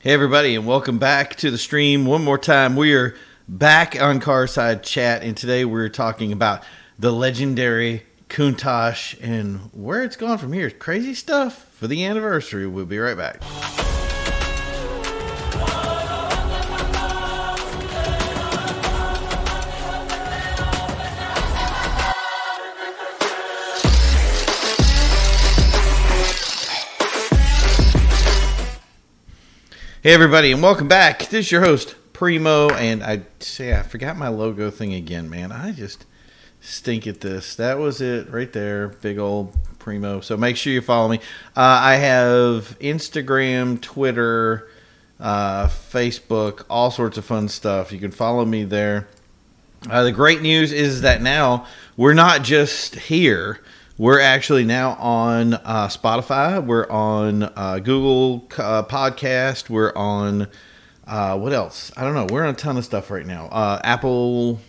Hey, everybody, and welcome back to the stream one more time. We are back on Carside Chat, and today we're talking about the legendary Countach and where it's gone from here. Crazy stuff for the anniversary. We'll be right back. Hey everybody, and welcome back. This is your host Primo, and I say I forgot my logo thing again, man. I just stink at this. That was it right there, big old Primo. So make sure you follow me. Uh, I have Instagram, Twitter, uh, Facebook, all sorts of fun stuff. You can follow me there. Uh, the great news is that now we're not just here. We're actually now on uh, Spotify. We're on uh, Google uh, Podcast. We're on uh, what else? I don't know. We're on a ton of stuff right now. Uh, Apple,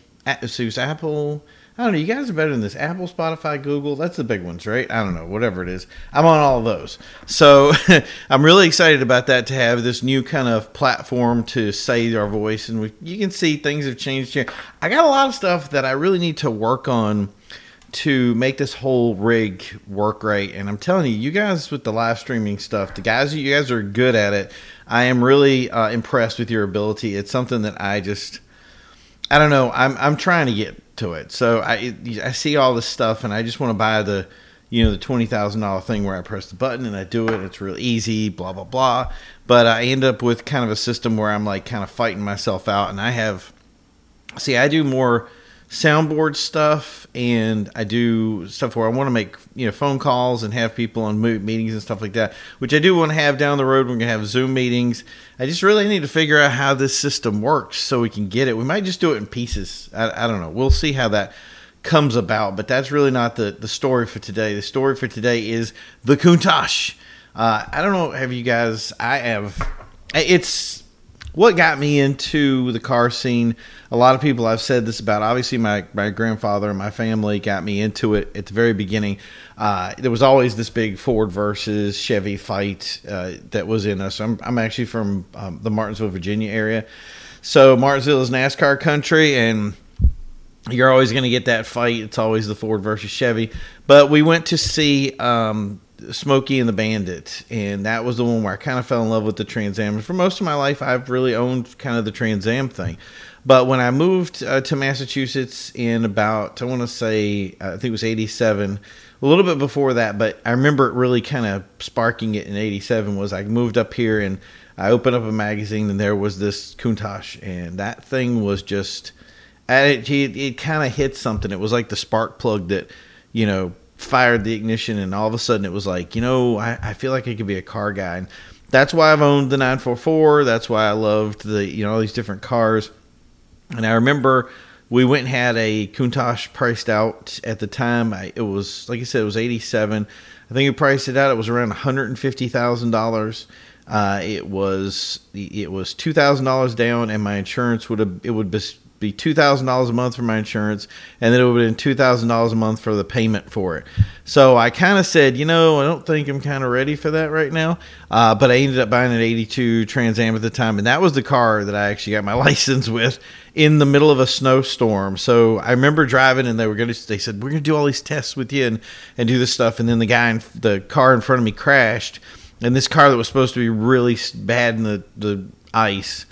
Sue's Apple. I don't know. You guys are better than this. Apple, Spotify, Google. That's the big ones, right? I don't know. Whatever it is, I'm on all of those. So I'm really excited about that to have this new kind of platform to say our voice, and we, you can see things have changed here. I got a lot of stuff that I really need to work on to make this whole rig work right. And I'm telling you, you guys with the live streaming stuff, the guys, you guys are good at it. I am really uh, impressed with your ability. It's something that I just, I don't know. I'm I'm trying to get to it. So I I see all this stuff, and I just want to buy the, you know, the twenty thousand dollar thing where I press the button and I do it. It's real easy. Blah blah blah. But I end up with kind of a system where I'm like kind of fighting myself out, and I have, see, I do more soundboard stuff and I do stuff where I want to make you know phone calls and have people on meetings and stuff like that, which I do want to have down the road. We're gonna have Zoom meetings. I just really need to figure out how this system works so we can get it. We might just do it in pieces. I, I don't know. We'll see how that comes about, but that's really not the the story for today. The story for today is the Countach. Uh, I don't know. Have you guys? I have. It's what got me into the car scene a lot of people I've said this about. Obviously, my, my grandfather and my family got me into it at the very beginning. Uh, there was always this big Ford versus Chevy fight uh, that was in us. I'm, I'm actually from um, the Martinsville, Virginia area. So, Martinsville is NASCAR country, and you're always going to get that fight. It's always the Ford versus Chevy. But we went to see um, Smokey and the Bandit, and that was the one where I kind of fell in love with the Trans Am. For most of my life, I've really owned kind of the Trans Am thing. But when I moved uh, to Massachusetts in about, I want to say, uh, I think it was 87, a little bit before that, but I remember it really kind of sparking it in 87 was I moved up here and I opened up a magazine and there was this Countach and that thing was just, it, it, it kind of hit something. It was like the spark plug that, you know, fired the ignition and all of a sudden it was like, you know, I, I feel like I could be a car guy. And that's why I've owned the 944. That's why I loved the, you know, all these different cars and I remember we went and had a Countach priced out at the time. I, it was like I said, it was eighty seven. I think we priced it out. It was around one hundred and fifty thousand uh, dollars. It was it was two thousand dollars down, and my insurance would have it would be two thousand dollars a month for my insurance, and then it would have been two thousand dollars a month for the payment for it. So I kind of said, you know, I don't think I'm kind of ready for that right now. Uh, but I ended up buying an '82 Trans Am at the time, and that was the car that I actually got my license with in the middle of a snowstorm. So I remember driving, and they were going to. They said we're going to do all these tests with you and and do this stuff, and then the guy in the car in front of me crashed, and this car that was supposed to be really bad in the the ice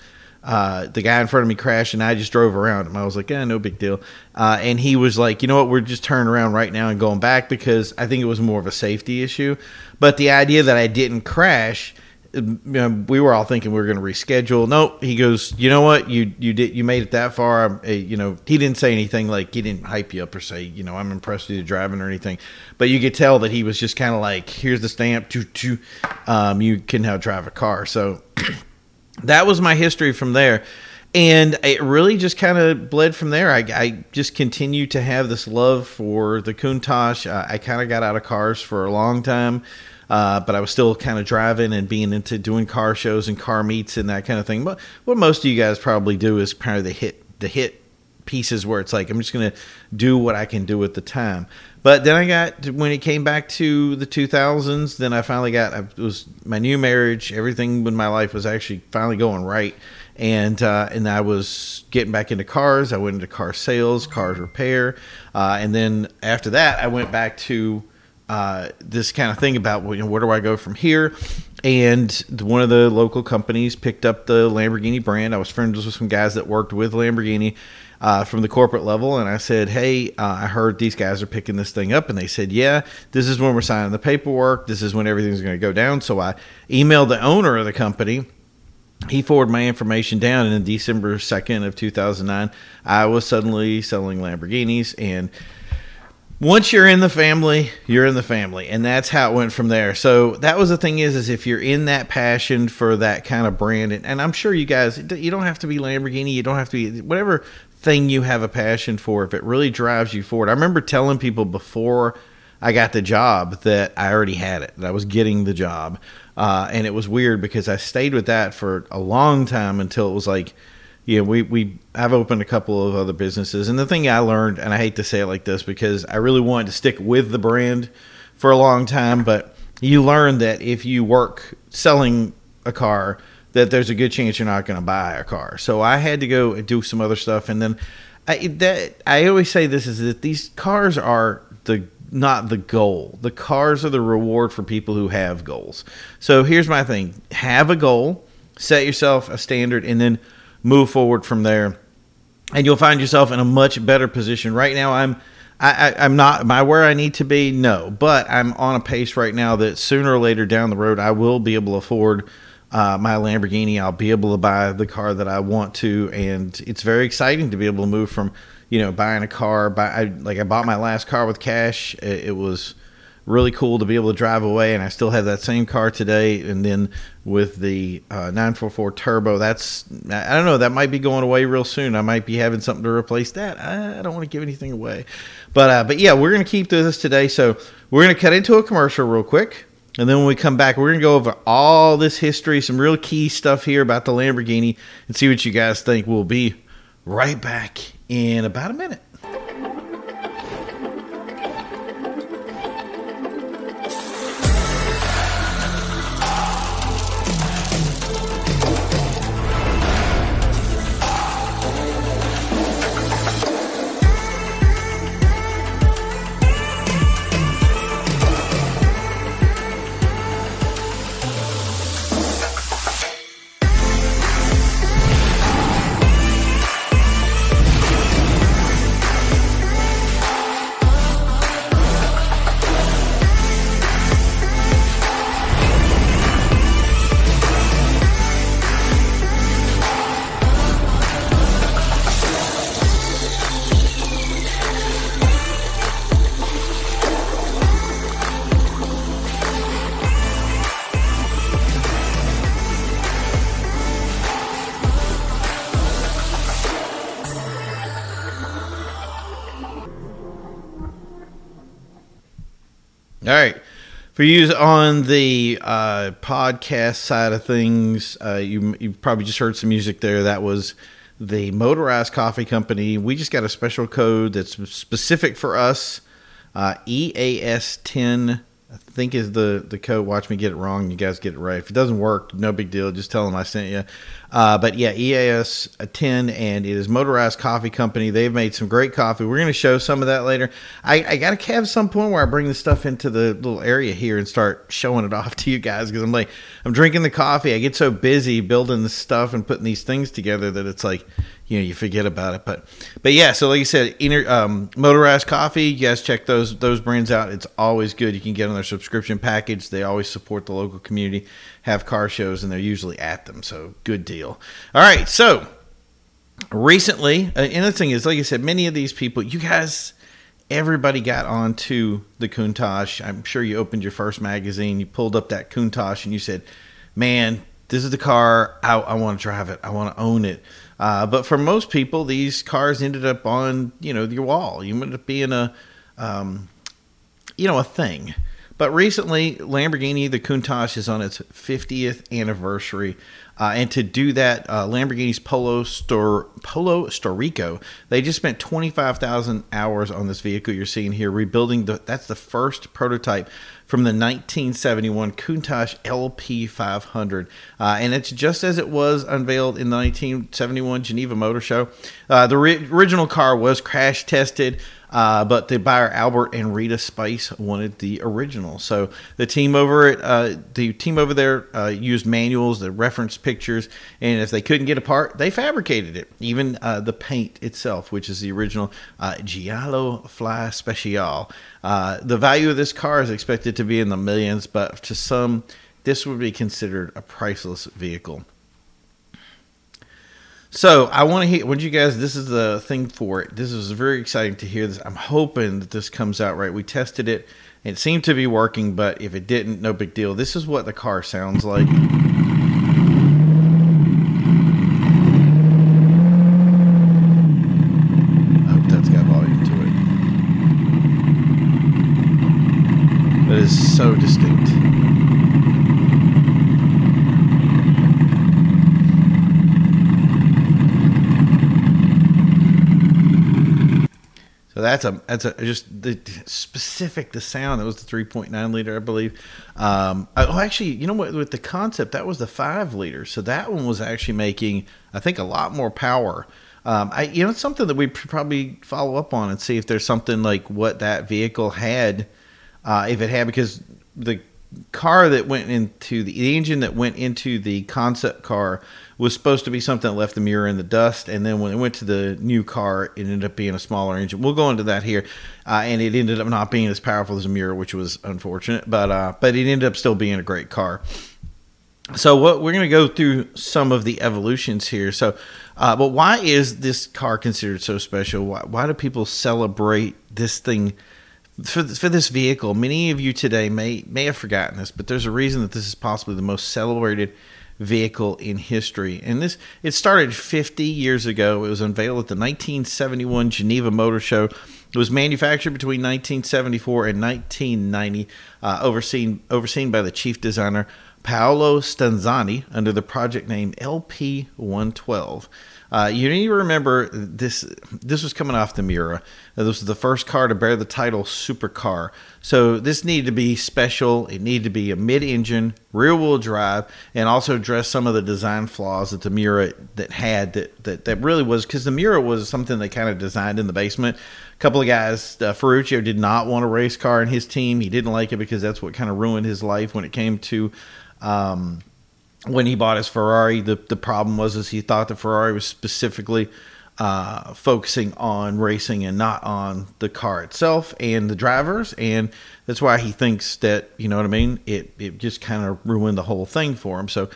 uh, the guy in front of me crashed and I just drove around him. I was like, yeah, no big deal. Uh, and he was like, you know what, we're just turning around right now and going back because I think it was more of a safety issue. But the idea that I didn't crash, you know, we were all thinking we were going to reschedule. Nope. He goes, you know what, you you did you made it that far. Uh, you know, he didn't say anything like he didn't hype you up or say, you know, I'm impressed with you driving or anything. But you could tell that he was just kind of like, here's the stamp, to to, um, you can now drive a car. So. that was my history from there. And it really just kind of bled from there. I, I, just continued to have this love for the Countach. I, I kind of got out of cars for a long time, uh, but I was still kind of driving and being into doing car shows and car meets and that kind of thing. But what most of you guys probably do is kind of the hit the hit pieces where it's like I'm just gonna do what I can do at the time. But then I got when it came back to the 2000s, then I finally got it was my new marriage. Everything in my life was actually finally going right, and uh, and I was getting back into cars. I went into car sales, cars repair, uh, and then after that, I went back to uh, this kind of thing about you know, where do I go from here. And one of the local companies picked up the Lamborghini brand. I was friends with some guys that worked with Lamborghini uh, from the corporate level, and I said, "Hey, uh, I heard these guys are picking this thing up," and they said, "Yeah, this is when we're signing the paperwork. This is when everything's going to go down." So I emailed the owner of the company he forwarded my information down and in december 2nd of 2009 i was suddenly selling lamborghinis and once you're in the family you're in the family and that's how it went from there so that was the thing is is if you're in that passion for that kind of brand and, and i'm sure you guys you don't have to be lamborghini you don't have to be whatever thing you have a passion for if it really drives you forward i remember telling people before i got the job that i already had it that i was getting the job uh, and it was weird because I stayed with that for a long time until it was like, yeah, we, we I've opened a couple of other businesses. And the thing I learned, and I hate to say it like this because I really wanted to stick with the brand for a long time, but you learn that if you work selling a car, that there's a good chance you're not going to buy a car. So I had to go and do some other stuff. And then I, that, I always say this is that these cars are the not the goal. The cars are the reward for people who have goals. So here's my thing have a goal, set yourself a standard, and then move forward from there. And you'll find yourself in a much better position. Right now, I'm. I, I, am not am I where I need to be? No, but I'm on a pace right now that sooner or later down the road I will be able to afford uh, my Lamborghini. I'll be able to buy the car that I want to, and it's very exciting to be able to move from you know, buying a car. Buy, I, like I bought my last car with cash. It, it, was really cool to be able to drive away, and I still have that same car today. And then with the uh, 944 Turbo, that's I don't know that might be going away real soon. I might be having something to replace that. I, I don't want to give anything away, but uh, but yeah, we're gonna keep this today. So we're gonna cut into a commercial real quick. And then when we come back, we're going to go over all this history, some real key stuff here about the Lamborghini, and see what you guys think. We'll be right back in about a minute. All right. For you on the uh, podcast side of things, uh, you you probably just heard some music there. That was the Motorized Coffee Company. We just got a special code that's specific for us. Uh, EAS ten I think is the the code. Watch me get it wrong. You guys get it right. If it doesn't work, no big deal. Just tell them I sent you. Uh, but yeah, EAS 10, and it is Motorized Coffee Company. They've made some great coffee. We're going to show some of that later. I, I got to have some point where I bring this stuff into the little area here and start showing it off to you guys because I'm like, I'm drinking the coffee. I get so busy building this stuff and putting these things together that it's like, you know you forget about it. But but yeah, so like you said, um, motorized coffee. You guys check those those brands out. It's always good. You can get on their subscription package. They always support the local community, have car shows, and they're usually at them. So good deal. All right, so recently, uh, and the thing is, like I said, many of these people, you guys. Everybody got onto the Countach. I'm sure you opened your first magazine, you pulled up that Countach, and you said, "Man, this is the car. I, I want to drive it. I want to own it." Uh, but for most people, these cars ended up on you know your wall. You ended up being a um, you know a thing. But recently, Lamborghini, the Countach, is on its 50th anniversary. Uh, and to do that, uh, Lamborghini's Polo Stor- Polo Storico, they just spent 25,000 hours on this vehicle you're seeing here, rebuilding the. That's the first prototype from the 1971 Countach LP500. Uh, and it's just as it was unveiled in the 1971 Geneva Motor Show. Uh, the original car was crash tested. Uh, but the buyer Albert and Rita Spiess wanted the original, so the team over it, uh, the team over there uh, used manuals, the reference pictures, and if they couldn't get a part, they fabricated it. Even uh, the paint itself, which is the original uh, Giallo Fly Special. Uh, the value of this car is expected to be in the millions, but to some, this would be considered a priceless vehicle. So I want to hear what you guys. This is the thing for it. This is very exciting to hear this. I'm hoping that this comes out right. We tested it. It seemed to be working, but if it didn't, no big deal. This is what the car sounds like. I hope that's got volume to it. So distinct. So that's a that's a just the specific the sound that was the 3.9 liter I believe. Um, oh, actually, you know what? With the concept, that was the five liter. So that one was actually making I think a lot more power. Um, I you know it's something that we probably follow up on and see if there's something like what that vehicle had, uh, if it had because the car that went into the, the engine that went into the concept car was supposed to be something that left the Miura in the dust, and then when it went to the new car, it ended up being a smaller engine. We'll go into that here, uh, and it ended up not being as powerful as a Miura, which was unfortunate, but uh, but it ended up still being a great car. So what we're going to go through some of the evolutions here. So, uh, but why is this car considered so special? Why, why do people celebrate this thing? For for this vehicle, many of you today may may have forgotten this, but there's a reason that this is possibly the most celebrated vehicle in history. And this it started 50 years ago. It was unveiled at the 1971 Geneva Motor Show. It was manufactured between 1974 and 1990, uh, overseen overseen by the chief designer Paolo Stanzani under the project name LP112. Uh, you need to remember this. This was coming off the Miura. This was the first car to bear the title supercar. So this needed to be special. It needed to be a mid-engine, rear-wheel drive, and also address some of the design flaws that the Miura that had. That that, that really was because the Miura was something they kind of designed in the basement. A couple of guys, uh, Ferruccio did not want a race car in his team. He didn't like it because that's what kind of ruined his life when it came to. Um, when he bought his Ferrari, the, the problem was is he thought the Ferrari was specifically uh, focusing on racing and not on the car itself and the drivers, and that's why he thinks that you know what I mean. It it just kind of ruined the whole thing for him. So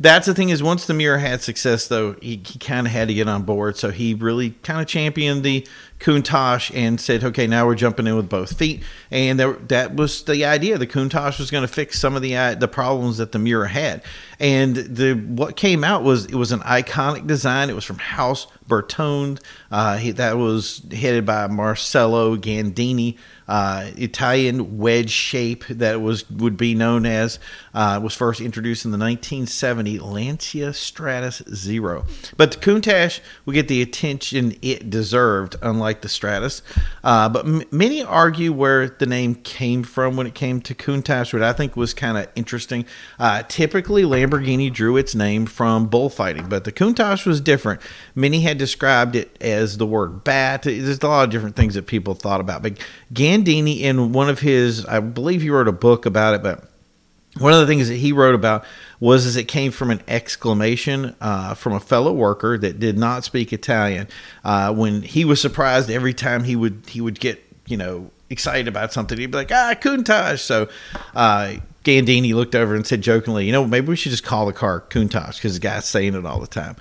that's the thing is once the Miura had success though he, he kind of had to get on board so he really kind of championed the Countach and said okay now we're jumping in with both feet. And there, that was the idea the Countach was going to fix some of the uh, the problems that the Miura had. And the what came out was it was an iconic design. It was from House Bertone. Uh, he, that was headed by Marcello Gandini uh, Italian wedge shape that was would be known as uh, was first introduced in the 1970 Lancia Stratos Zero. But the Countach will get the attention it deserved, unlike the Stratos. Uh, but m- many argue where the name came from when it came to Countach, which I think was kind of interesting. Uh, typically, Lamborghini drew its name from bullfighting, but the Countach was different. Many had described it as the word bat. There's a lot of different things that people thought about, but Gandini, in one of his, I believe he wrote a book about it, but one of the things that he wrote about was as it came from an exclamation uh, from a fellow worker that did not speak Italian. Uh, when he was surprised every time he would he would get you know excited about something, he'd be like ah Countach. So uh, Gandini looked over and said jokingly, you know maybe we should just call the car Countach because the guy's saying it all the time.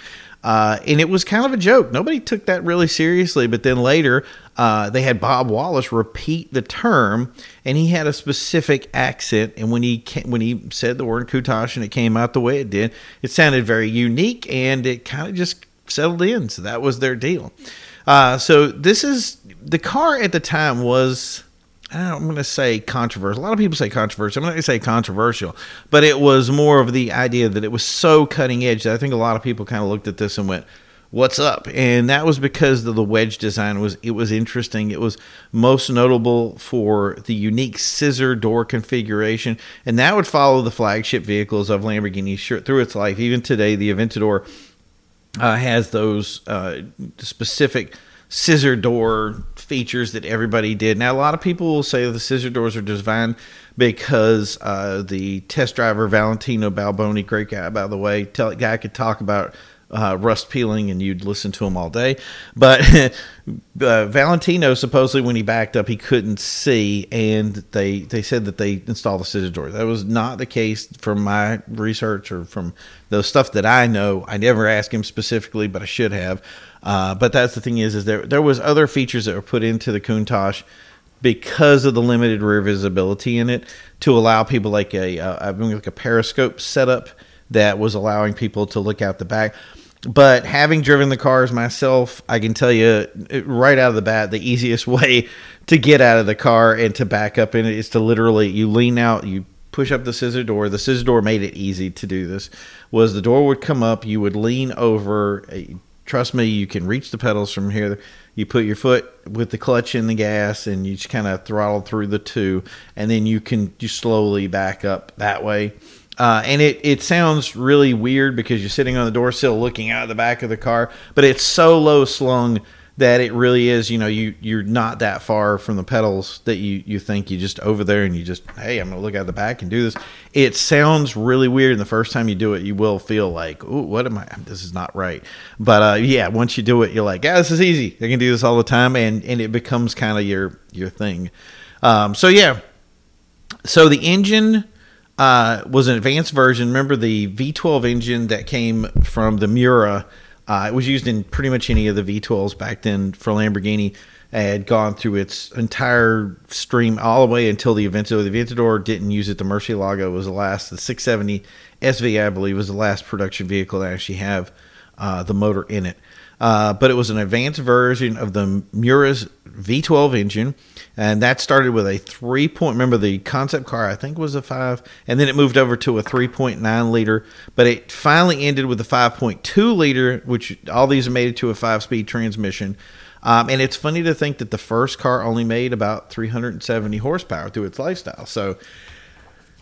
Uh, and it was kind of a joke. Nobody took that really seriously. But then later, uh, they had Bob Wallace repeat the term, and he had a specific accent. And when he came, when he said the word Countach and it came out the way it did, it sounded very unique, and it kind of just settled in. So that was their deal. Uh, so this is the car at the time was I'm going to say controversial. A lot of people say controversial. I'm not going to say controversial, but it was more of the idea that it was so cutting edge that I think a lot of people kind of looked at this and went, "What's up?" And that was because of the wedge design was it was interesting. It was most notable for the unique scissor door configuration, and that would follow the flagship vehicles of Lamborghini through its life. Even today, the Aventador uh, has those uh, specific scissor door features that everybody did. Now, a lot of people will say the scissor doors are designed because uh, the test driver Valentino Balboni, great guy by the way, tell guy could talk about uh, rust peeling and you'd listen to him all day. But uh, Valentino supposedly when he backed up he couldn't see, and they they said that they installed the scissor door. That was not the case from my research or from the stuff that I know. I never asked him specifically, but I should have. Uh, but that's the thing is, is there there was other features that were put into the Countach because of the limited rear visibility in it to allow people like a uh, like a periscope setup that was allowing people to look out the back. But having driven the cars myself, I can tell you right out of the bat, the easiest way to get out of the car and to back up in it is to literally you lean out, you push up the scissor door. The scissor door made it easy to do this. Was the door would come up, you would lean over, uh, trust me, you can reach the pedals from here. You put your foot with the clutch in the gas, and you just kind of throttle through the two, and then you can just slowly back up that way. Uh, and it, it sounds really weird because you're sitting on the door sill looking out the back of the car, but it's so low slung that it really is you know you you're not that far from the pedals that you you think. You just over there and you just hey i'm gonna look out the back and do this. It sounds really weird and the first time you do it you will feel like oh what am i this is not right. But uh, yeah once you do it you're like yeah this is easy. I can do this all the time and and it becomes kind of your your thing. Um, so yeah. So the engine uh, was an advanced version remember the v12 engine that came from the Miura uh, it was used in pretty much any of the V12s back then for Lamborghini. It had gone through its entire stream all the way until the Aventador. The Aventador didn't use it. The Murcielago was the last. The 670 SV, I believe, was the last production vehicle that actually have uh, the motor in it. Uh, but it was an advanced version of the Miura's V12 engine, and that started with a three point. Remember the concept car, I think was a five, and then it moved over to a 3.9 liter. But it finally ended with a 5.2 liter, which all these made it to a five speed transmission. Um, and it's funny to think that the first car only made about 370 horsepower through its lifestyle. So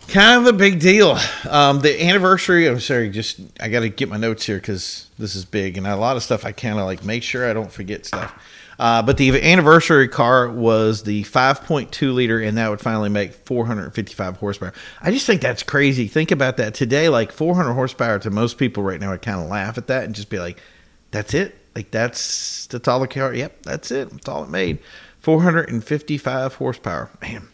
kind of a big deal. Um, the anniversary. I'm sorry, just I got to get my notes here because this is big, and a lot of stuff I kind of like make sure I don't forget stuff. Uh, but the anniversary car was the 5.2 liter, and that would finally make 455 horsepower. I just think that's crazy. Think about that today. Like 400 horsepower to most people right now, I kind of laugh at that and just be like, "That's it? Like that's that's all the car? Yep, that's it. That's all it made. 455 horsepower. Man."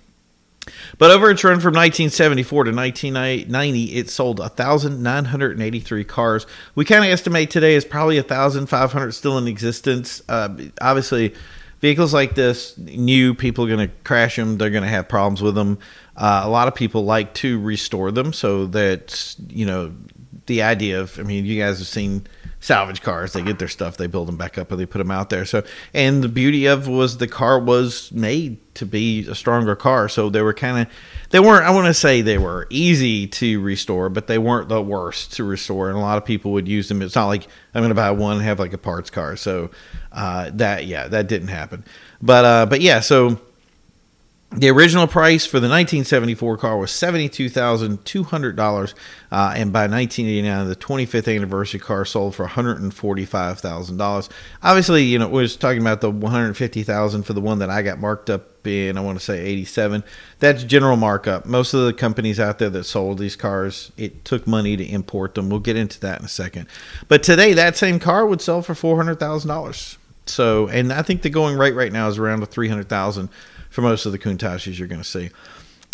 But over its run from 1974 to 1990, it sold 1,983 cars. We kind of estimate today is probably 1,500 still in existence. Uh, obviously, vehicles like this, new people are going to crash them. They're going to have problems with them. Uh, a lot of people like to restore them so that, you know, the idea of, I mean, you guys have seen salvage cars. They get their stuff, they build them back up, and they put them out there. So, and the beauty of was the car was made to be a stronger car. So they were kind of, they weren't. I want to say they were easy to restore, but they weren't the worst to restore. And a lot of people would use them. It's not like I'm going to buy one and have like a parts car. So uh, that yeah, that didn't happen. But uh, but yeah, so the original price for the 1974 car was $72,200, uh, and by 1989, the 25th anniversary car sold for $145,000. Obviously, you know, we was talking about the 150,000 for the one that I got marked up in, I want to say 87. That's general markup. Most of the companies out there that sold these cars, it took money to import them. We'll get into that in a second. But today, that same car would sell for $400,000. So, and I think the going rate right now is around a 300,000 for most of the Countaches you're going to see.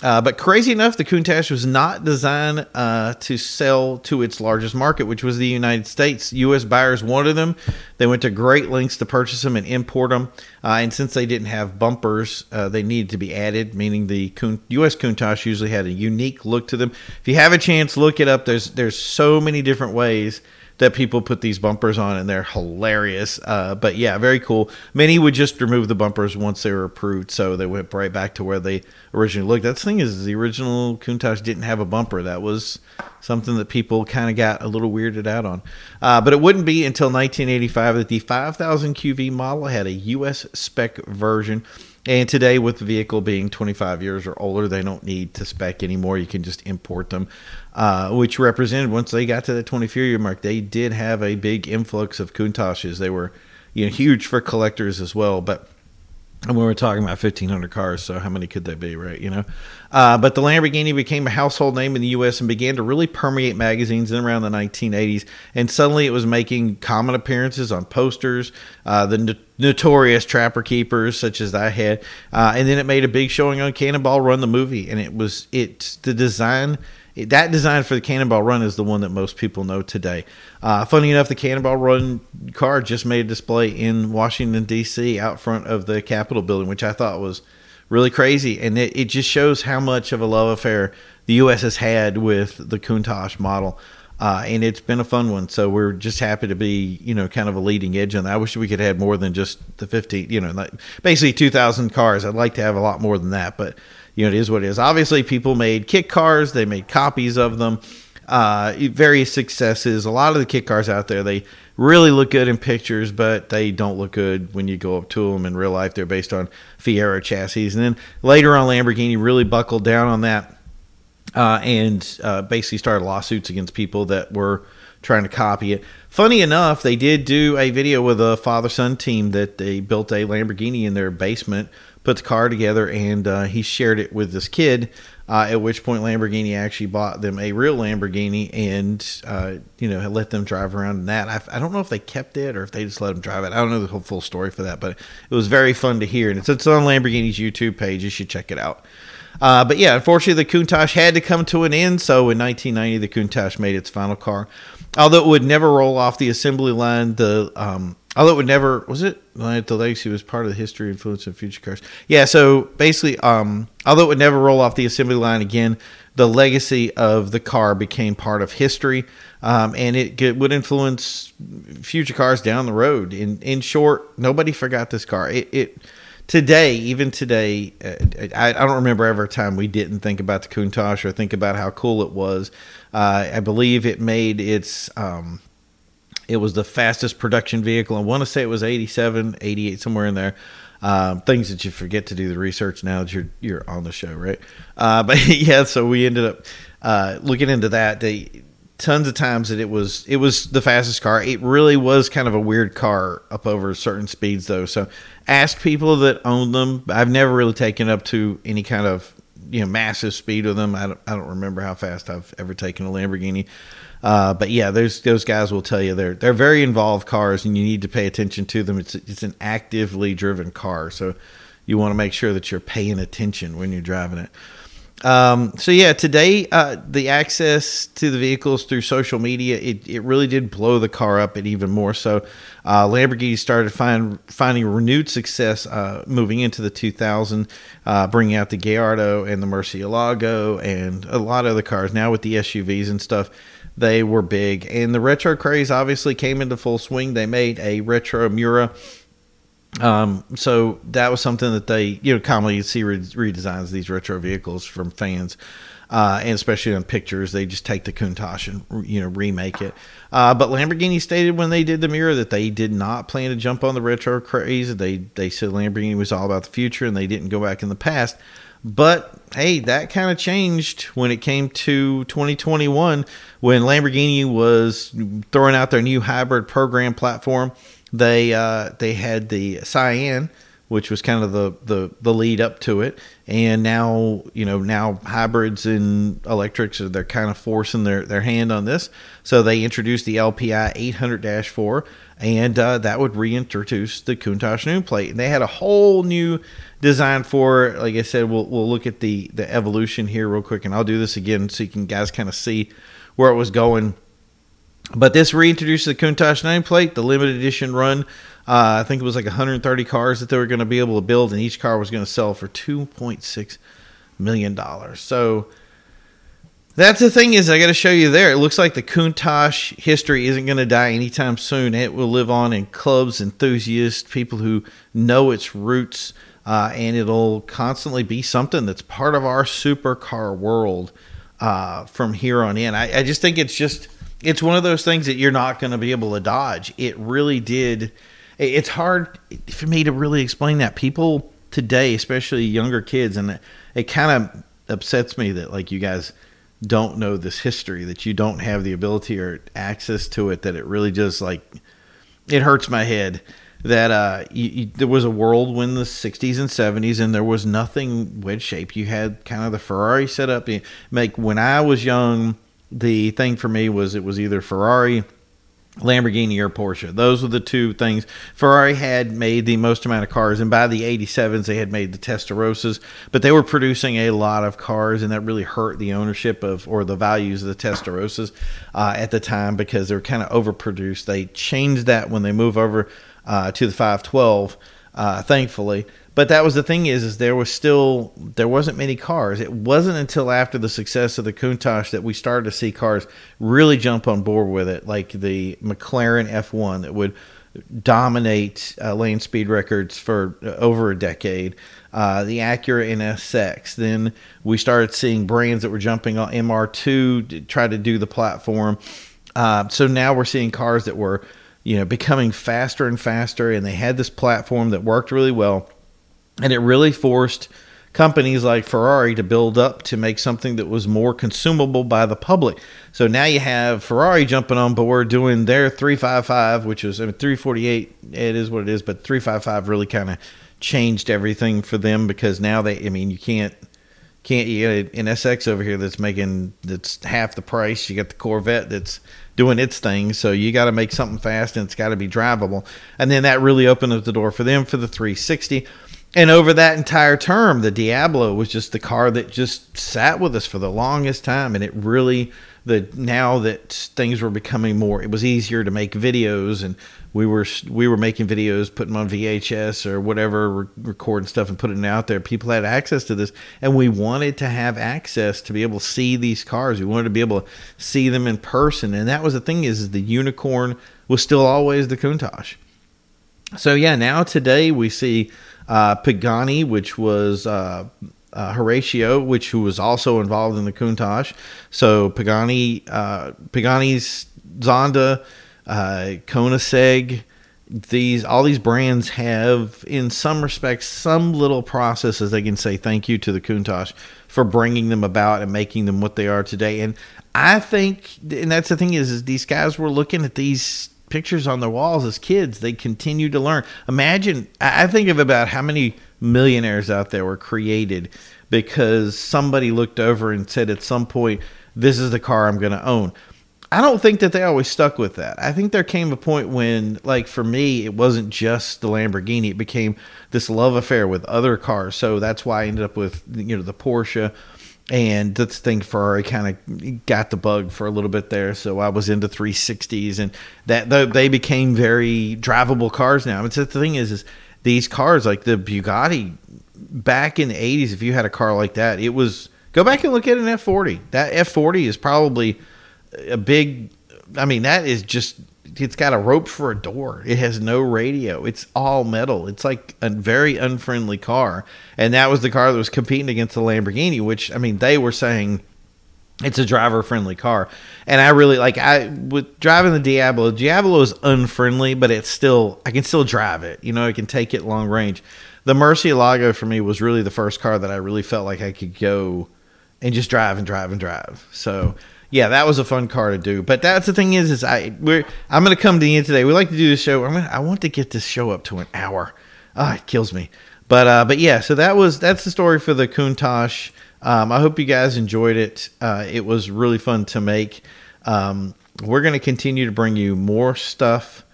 Uh, but crazy enough, the Countach was not designed uh, to sell to its largest market, which was the United States. U.S. buyers wanted them. They went to great lengths to purchase them and import them. Uh, and since they didn't have bumpers, uh, they needed to be added, meaning the U.S. Countach usually had a unique look to them. If you have a chance, look it up. There's there's so many different ways that people put these bumpers on, and they're hilarious. Uh, but yeah, very cool. Many would just remove the bumpers once they were approved, so they went right back to where they originally looked. That thing is the original Countach didn't have a bumper. That was something that people kind of got a little weirded out on. Uh, but it wouldn't be until 1985 that the 5000 QV model had a US spec version. And today, with the vehicle being 25 years or older, they don't need to spec anymore. You can just import them, uh, which represented once they got to the 24 year mark, they did have a big influx of Countachs. They were, you know, huge for collectors as well. But and we were talking about 1,500 cars, so how many could they be, right? You know, uh, but the Lamborghini became a household name in the U.S. and began to really permeate magazines in around the 1980s. And suddenly, it was making common appearances on posters, uh, the no- notorious Trapper Keepers, such as I had, uh, and then it made a big showing on Cannonball Run, the movie. And it was it's the design that design for the Cannonball Run is the one that most people know today. Uh, funny enough, the Cannonball Run car just made a display in Washington D.C. out front of the Capitol building, which I thought was really crazy, and it, it just shows how much of a love affair the U.S. has had with the Countach model. Uh, and it's been a fun one. So we're just happy to be, you know, kind of a leading edge on that. I wish we could have more than just the 50, you know, like basically 2,000 cars. I'd like to have a lot more than that, but you know, it is what it is. Obviously, people made kit cars, they made copies of them, uh, various successes. A lot of the kit cars out there, they really look good in pictures, but they don't look good when you go up to them in real life. They're based on Fiero chassis. And then later on, Lamborghini really buckled down on that uh, and uh, basically started lawsuits against people that were trying to copy it. Funny enough, they did do a video with a father son team that they built a Lamborghini in their basement put the car together, and uh, he shared it with this kid. Uh, at which point, Lamborghini actually bought them a real Lamborghini, and uh, you know let them drive around in that. I, I, don't know if they kept it or if they just let them drive it. I don't know the whole full story for that, but it was very fun to hear, and it's, it's on Lamborghini's YouTube page. You should check it out. Uh, but yeah, unfortunately, the Countach had to come to an end. So in 1990, the Countach made its final car. Although it would never roll off the assembly line, the um, Although it would never was it the legacy was part of the history influence of future cars. Yeah, so basically, um, although it would never roll off the assembly line again, the legacy of the car became part of history, um, and it, would influence future cars down the road. In in short, nobody forgot this car. It, it today, even today, uh, I, I, don't remember ever a time we didn't think about the Countach or think about how cool it was. Uh, I believe it made its um, it was the fastest production vehicle. I want to say it was 87, 88, somewhere in there. Um, things that you forget to do the research now that you're you're on the show, right? Uh, but yeah, so we ended up uh, looking into that. They tons of times that it was it was the fastest car. It really was kind of a weird car up over certain speeds though. So ask people that own them. I've never really taken up to any kind of you know massive speed with them. I don't, I don't remember how fast I've ever taken a Lamborghini. Uh, but yeah, those those guys will tell you they're they're very involved cars, and you need to pay attention to them. It's it's an actively driven car, so you want to make sure that you're paying attention when you're driving it. Um, so yeah, today uh, the access to the vehicles through social media it, it really did blow the car up, and even more so. Uh, Lamborghini started find, finding renewed success uh, moving into the 2000, uh, bringing out the Gallardo and the Murcielago and a lot of other cars. Now with the SUVs and stuff, they were big. And the retro craze obviously came into full swing. They made a retro Miura. Um, so that was something that they, you know, commonly see redesigns these retro vehicles from fans. Uh, and especially in pictures, they just take the Countach and you know remake it. Uh, but Lamborghini stated when they did the Miura that they did not plan to jump on the retro craze. They they said Lamborghini was all about the future and they didn't go back in the past. But hey, that kind of changed when it came to 2021 when Lamborghini was throwing out their new hybrid program platform. They uh, they had the Cayenne, which was kind of the, the the lead up to it, and now you know now hybrids and electrics are they're kind of forcing their their hand on this. So they introduced the LPI 800-4, and uh, that would reintroduce the Countach plate And they had a whole new design for. It. Like I said, we'll we'll look at the the evolution here real quick, and I'll do this again so you can guys kind of see where it was going. But this reintroduced the Countach nameplate, the limited edition run. Uh, I think it was like 130 cars that they were going to be able to build, and each car was going to sell for 2.6 million dollars. So That's the thing is I got to show you there. It looks like the Countach history isn't going to die anytime soon. It will live on in clubs, enthusiasts, people who know its roots, uh, and it'll constantly be something that's part of our supercar world uh, from here on in. I, I just think it's just it's one of those things that you're not going to be able to dodge. It really did. It's hard for me to really explain that. People today, especially younger kids, and it, it kind of upsets me that like you guys don't know this history, that you don't have the ability or access to it, that it really just like it hurts my head that uh, you, you, there was a world when the 60s and 70s and there was nothing wedge shape. You had kind of the Ferrari setup. Make when I was young, the thing for me was it was either Ferrari Lamborghini or Porsche. Those were the two things. Ferrari had made the most amount of cars, and by the 87s, they had made the Testarossas, but they were producing a lot of cars, and that really hurt the ownership of or the values of the Testarossas uh, at the time because they were kind of overproduced. They changed that when they moved over uh, to the 512, uh, thankfully. But that was the thing is, is there was still there wasn't many cars. It wasn't until after the success of the Countach that we started to see cars really jump on board with it, like the McLaren F1 that would dominate uh, lane speed records for uh, over a decade. Uh, the Acura NSX. Then we started seeing brands that were jumping on MR2 to try to do the platform. Uh, so now we're seeing cars that were, you know, becoming faster and faster, and they had this platform that worked really well and it really forced companies like Ferrari to build up to make something that was more consumable by the public. So now you have Ferrari jumping on board doing their 355, which was I mean, 348. It is what it is, but 355 really kind of changed everything for them because now they, I mean, you can't can't you get an SX over here that's making that's half the price. You got the Corvette that's doing its thing, so you got to make something fast and it's got to be drivable. And then that really opened up the door for them for the 360 and over that entire term, the Diablo was just the car that just sat with us for the longest time, and it really the now that things were becoming more, it was easier to make videos, and we were we were making videos, putting them on VHS or whatever, re- recording stuff and putting it out there. People had access to this, and we wanted to have access to be able to see these cars. We wanted to be able to see them in person, and that was the thing is, the unicorn was still always the Countach. So yeah, now today we see uh, Pagani, which was uh, uh, Horacio, which who was also involved in the Countach. So Pagani, uh, Pagani's Zonda, uh, Koenigsegg, these all these brands have, in some respects, some little processes they can say thank you to the Countach for bringing them about and making them what they are today. And I think, and that's the thing is, is these guys were looking at these pictures on their walls as kids. They continue to learn. Imagine, I think of about how many millionaires out there were created because somebody looked over and said at some point, this is the car I'm going to own. I don't think that they always stuck with that. I think there came a point when, like for me, it wasn't just the Lamborghini; it became this love affair with other cars. So that's why I ended up with you know the Porsche, and that's the thing Ferrari kind of got the bug for a little bit there. So I was into 360s, and that they became very drivable cars now. It's the thing is, is these cars like the Bugatti back in the 80s. If you had a car like that, it was go back and look at an F40. That F40 is probably a big. I mean, that is just it's got a rope for a door. It has no radio. It's all metal. It's like a very unfriendly car. And that was the car that was competing against the Lamborghini, which I mean they were saying it's a driver friendly car. And I really like I with driving the Diablo, Diablo is unfriendly, but it's still I can still drive it. You know, I can take it long range. The Murcielago for me was really the first car that I really felt like I could go and just drive and drive and drive. So yeah, that was a fun car to do. But that's the thing is, is I we're I'm gonna come to the end today. We like to do the show. I'm gonna I want to get this show up to an hour. Ah, it kills me. But uh, but yeah, so that was that's the story for the Countach. Um, I hope you guys enjoyed it. Uh, it was really fun to make. Um, we're to continue to bring you more stuff.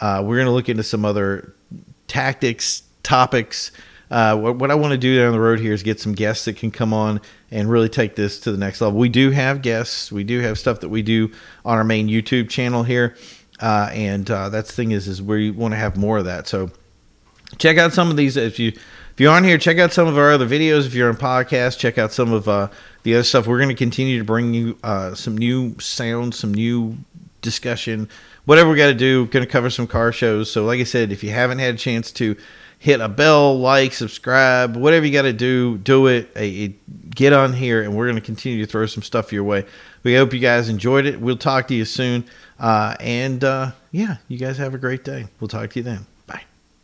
Uh, we're to look into some other tactics, topics. Uh, what, what, I want to do down the road here is get some guests that can come on and really take this to the next level. We do have guests. We do have stuff that we do on our main YouTube channel here, uh, and uh, that's the thing is is we want to have more of that. So check out some of these if you if you're on here, check out some of our other videos. If you're on podcast, check out some of uh, the other stuff. We're going to continue to bring you uh, some new sounds, some new discussion, whatever we got to do. Going to cover some car shows. So, like I said, if you haven't had a chance to hit a bell, like, subscribe, whatever you got to do, do it. Get on here, and we're going to continue to throw some stuff your way. We hope you guys enjoyed it. We'll talk to you soon. Uh, and uh, yeah, you guys have a great day. We'll talk to you then.